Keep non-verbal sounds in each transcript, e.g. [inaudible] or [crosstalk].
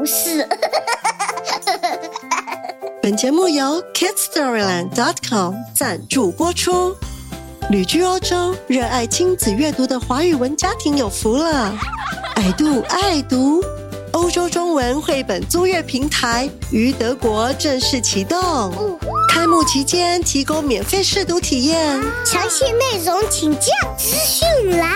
说故事。[laughs] 本节目由 KidsStoryland.com 赞助播出。旅居欧洲、热爱亲子阅读的华语文家庭有福了！爱读爱读，欧洲中文绘本租阅平台于德国正式启动。开幕期间提供免费试读体验，详细内容请见资讯栏。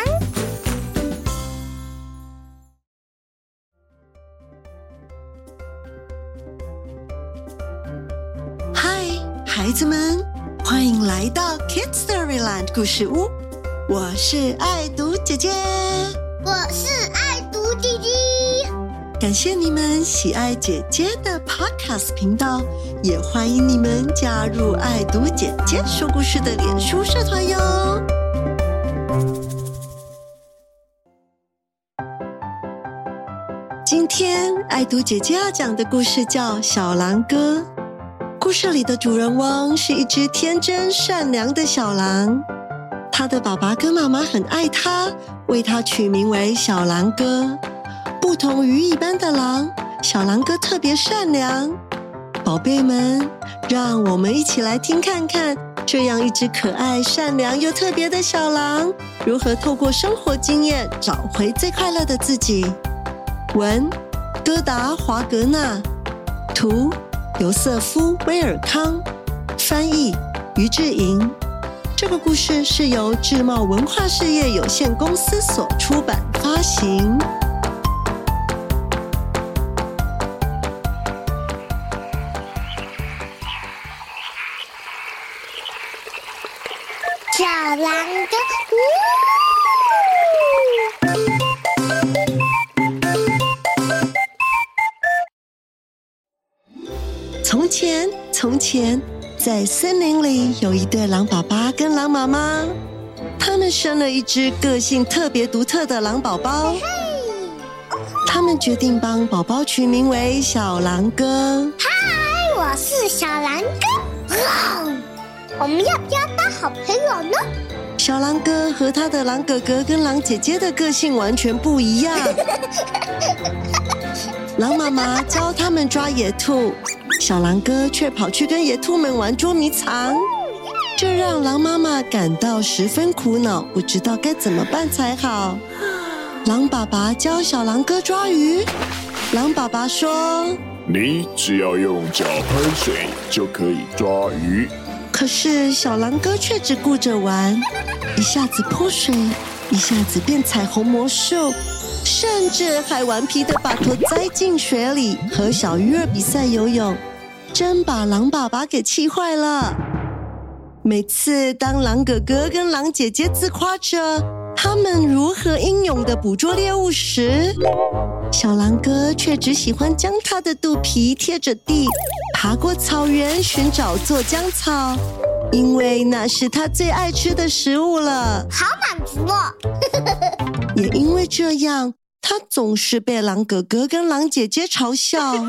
子们，欢迎来到 Kids Storyland 故事屋。我是爱读姐姐，我是爱读弟弟。感谢你们喜爱姐姐的 Podcast 频道，也欢迎你们加入爱读姐姐说故事的脸书社团哟。今天爱读姐姐要讲的故事叫《小狼哥》。故事里的主人翁是一只天真善良的小狼，他的爸爸跟妈妈很爱他，为他取名为小狼哥。不同于一般的狼，小狼哥特别善良。宝贝们，让我们一起来听看看，这样一只可爱、善良又特别的小狼，如何透过生活经验找回最快乐的自己。文：戈达·华格纳，图。尤瑟夫·威尔康翻译，于志莹。这个故事是由智茂文化事业有限公司所出版发行。小狼前，从前，在森林里有一对狼爸爸跟狼妈妈，他们生了一只个性特别独特的狼宝宝。他们决定帮宝宝取名为小狼哥。嗨，我是小狼哥。哇我们要不要当好朋友呢？[laughs] 小狼哥和他的狼哥哥跟狼姐姐的个性完全不一样。[laughs] 狼妈妈教他们抓野兔，小狼哥却跑去跟野兔们玩捉迷藏，这让狼妈妈感到十分苦恼，不知道该怎么办才好。狼爸爸教小狼哥抓鱼，狼爸爸说你只要用脚喷水就可以抓鱼。可是小狼哥却只顾着玩，一下子泼水，一下子变彩虹魔术，甚至还顽皮的把头栽进水里和小鱼儿比赛游泳，真把狼爸爸给气坏了。每次当狼哥哥跟狼姐姐自夸着他们如何英勇的捕捉猎物时，小狼哥却只喜欢将他的肚皮贴着地，爬过草原寻找做浆草，因为那是他最爱吃的食物了。好满足哦！也因为这样，他总是被狼哥哥跟狼姐姐嘲笑。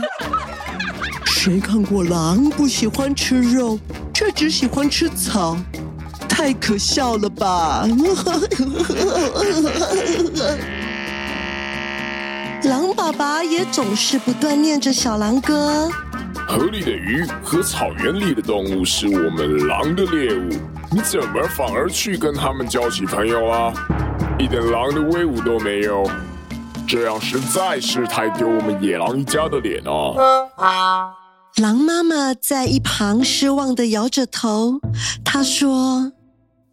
谁看过狼不喜欢吃肉，却只喜欢吃草？太可笑了吧！[laughs] 狼爸爸也总是不断念着小狼哥。河里的鱼和草原里的动物是我们狼的猎物，你怎么反而去跟他们交起朋友啊？一点狼的威武都没有，这样实在是太丢我们野狼一家的脸啊！狼妈妈在一旁失望的摇着头，她说：“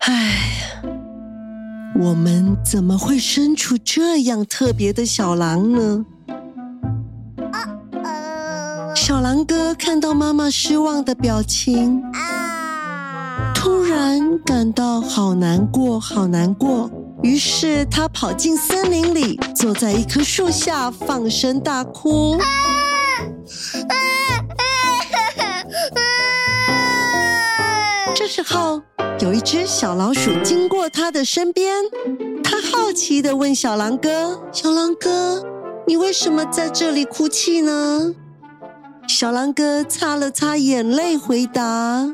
唉，我们怎么会生出这样特别的小狼呢？”小狼哥看到妈妈失望的表情，突然感到好难过，好难过。于是他跑进森林里，坐在一棵树下放声大哭。[laughs] 这时候，有一只小老鼠经过他的身边，他好奇的问小狼哥：“小狼哥，你为什么在这里哭泣呢？”小狼哥擦了擦眼泪，回答：“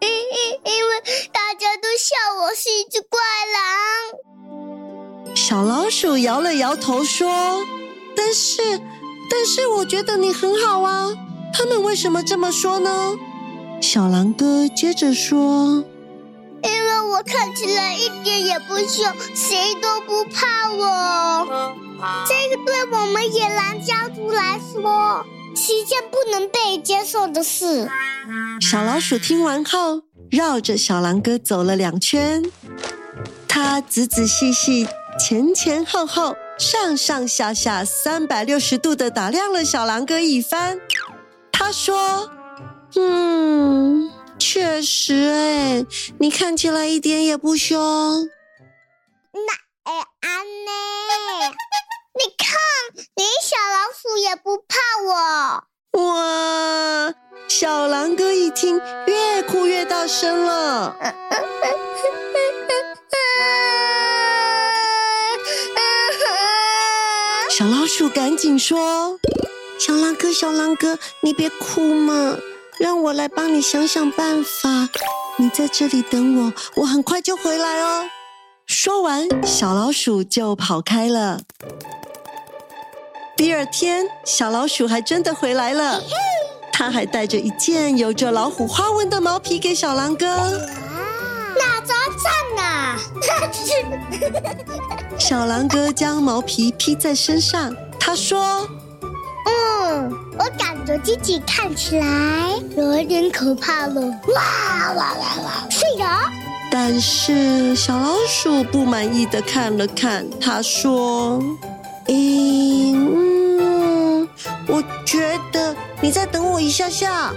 因 [laughs] 因因为大家都笑我是一只怪狼。”小老鼠摇了摇头说：“但是，但是我觉得你很好啊。他们为什么这么说呢？”小狼哥接着说：“因为我看起来一点也不凶，谁都不怕我。”这个对我们野狼家族来说是一件不能被接受的事。小老鼠听完后，绕着小狼哥走了两圈，他仔仔细细、前前后后、上上下下三百六十度的打量了小狼哥一番。他说：“嗯，确实，哎，你看起来一点也不凶。”那哎安呢？你看，连小老鼠也不怕我。哇！小狼哥一听，越哭越大声了。小老鼠赶紧说：“小狼哥，小狼哥，你别哭嘛，让我来帮你想想办法。你在这里等我，我很快就回来哦。”说完，小老鼠就跑开了。第二天，小老鼠还真的回来了。他还带着一件有着老虎花纹的毛皮给小狼哥。那咋赞啊！[laughs] 小狼哥将毛皮披在身上，他说：“嗯，我感觉自己看起来有一点可怕了。”哇哇哇哇！是的。但是小老鼠不满意的看了看，他说。嗯，我觉得你再等我一下下。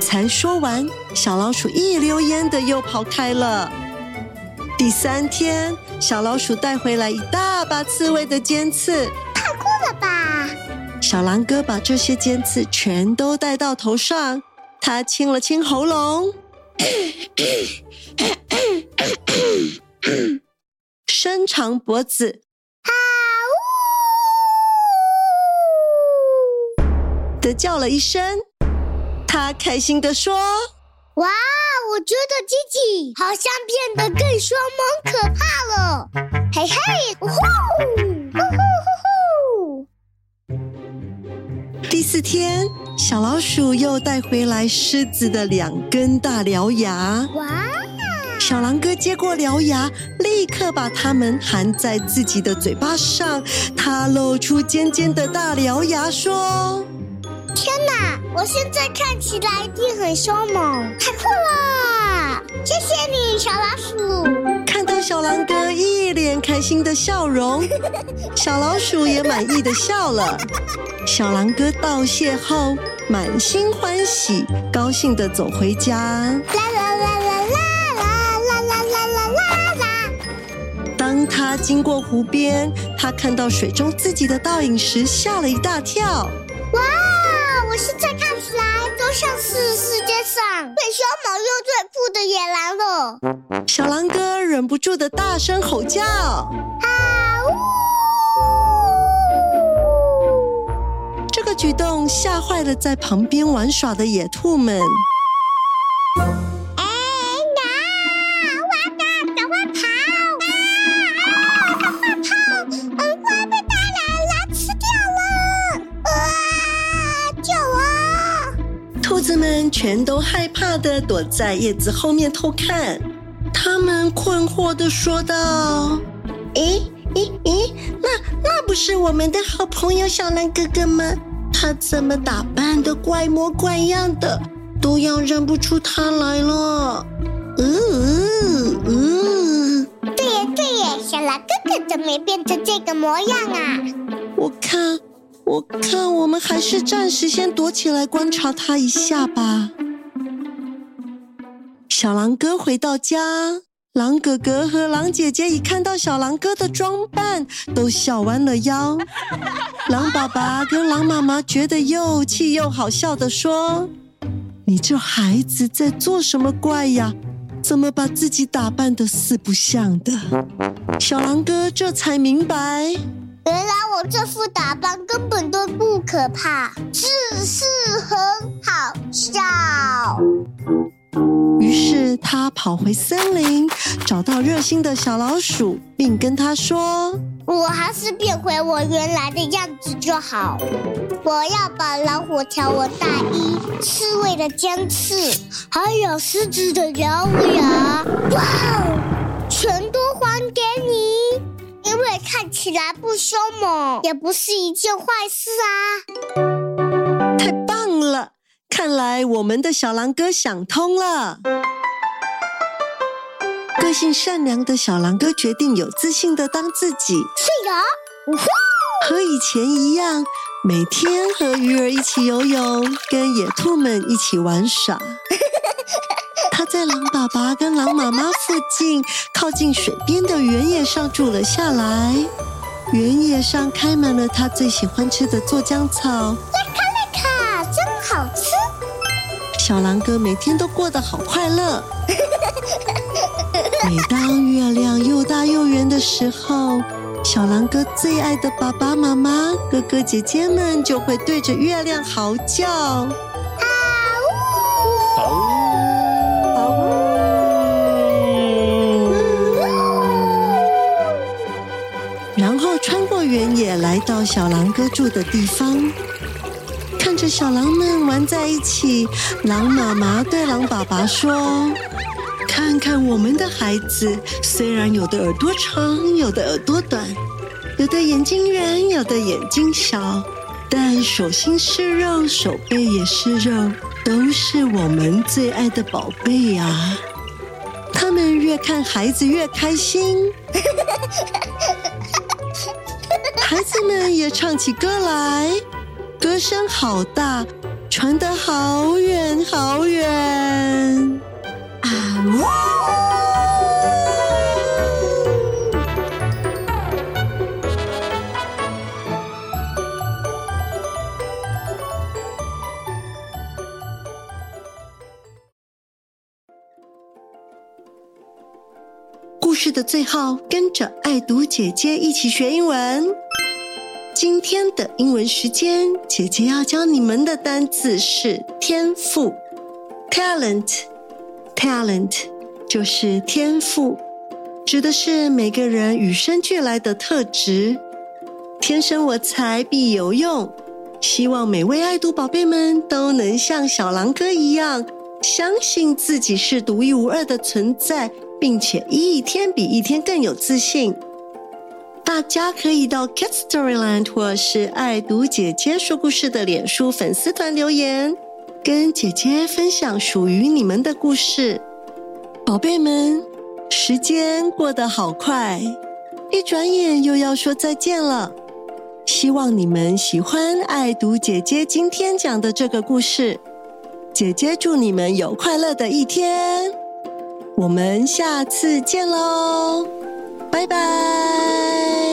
才说完，小老鼠一溜烟的又跑开了。第三天，小老鼠带回来一大把刺猬的尖刺，太酷了吧！小狼哥把这些尖刺全都戴到头上，他清了清喉咙，[laughs] 伸长脖子。的叫了一声，他开心的说：“哇，我觉得自己好像变得更凶猛可怕了！嘿嘿，呼呼呼呼呼！”第四天，小老鼠又带回来狮子的两根大獠牙。哇！小狼哥接过獠牙，立刻把它们含在自己的嘴巴上，他露出尖尖的大獠牙，说。天哪！我现在看起来一定很凶猛，太酷了！谢谢你，小老鼠。看到小狼哥一脸开心的笑容，[laughs] 小老鼠也满意的笑了。小狼哥道谢后，满心欢喜，高兴的走回家。啦啦啦啦啦啦啦啦啦啦啦啦！当他经过湖边，他看到水中自己的倒影时，吓了一大跳。我现在看起来都像是世界上最凶猛又最酷的野狼了。小狼哥忍不住的大声吼叫：“啊呜！”这个举动吓坏了在旁边玩耍的野兔们。全都害怕的躲在叶子后面偷看，他们困惑的说道：“咦咦咦，那那不是我们的好朋友小蓝哥哥吗？他怎么打扮的怪模怪样的，都要认不出他来了。”嗯嗯，对呀对呀，小蓝哥哥怎么变成这个模样啊？我看。我看我们还是暂时先躲起来观察他一下吧。小狼哥回到家，狼哥哥和狼姐姐一看到小狼哥的装扮，都笑弯了腰。狼爸爸跟狼妈妈觉得又气又好笑的说：“你这孩子在做什么怪呀？怎么把自己打扮的四不像的？”小狼哥这才明白，原来我这副打扮根本都不可怕，只是很好笑。于是他跑回森林，找到热心的小老鼠，并跟他说：“我还是变回我原来的样子就好。我要把老虎条纹大衣、刺猬的尖刺，还有狮子的獠牙，哇哦，全都还给你！因为看起来不凶猛，也不是一件坏事啊。太棒了！看来我们的小狼哥想通了。个性善良的小狼哥决定有自信的当自己。是呀，和以前一样，每天和鱼儿一起游泳，跟野兔们一起玩耍。[laughs] 他在狼爸爸跟狼妈妈附近，靠近水边的原野上住了下来。原野上开满了他最喜欢吃的做浆草真。好吃，小狼哥每天都过得好快乐。[laughs] 每当月亮又大又圆的时候，小狼哥最爱的爸爸妈妈、哥哥姐姐们就会对着月亮嚎叫：“啊呜，啊原野，来到小狼哥住的地方。看着小狼们玩在一起，狼妈妈对狼爸爸说：“看看我们的孩子，虽然有的耳朵长，有的耳朵短，有的眼睛圆，有的眼睛小，但手心是肉，手背也是肉，都是我们最爱的宝贝呀。他们越看孩子越开心，孩子们也唱起歌来。”歌声好大，传得好远好远啊呜！故事的最后，跟着爱读姐姐一起学英文。今天的英文时间，姐姐要教你们的单词是天赋，talent，talent 就是天赋，指的是每个人与生俱来的特质。天生我材必有用，希望每位爱读宝贝们都能像小狼哥一样，相信自己是独一无二的存在，并且一天比一天更有自信。大家可以到 Cat Storyland 或是爱读姐姐说故事的脸书粉丝团留言，跟姐姐分享属于你们的故事。宝贝们，时间过得好快，一转眼又要说再见了。希望你们喜欢爱读姐姐今天讲的这个故事。姐姐祝你们有快乐的一天，我们下次见喽，拜拜。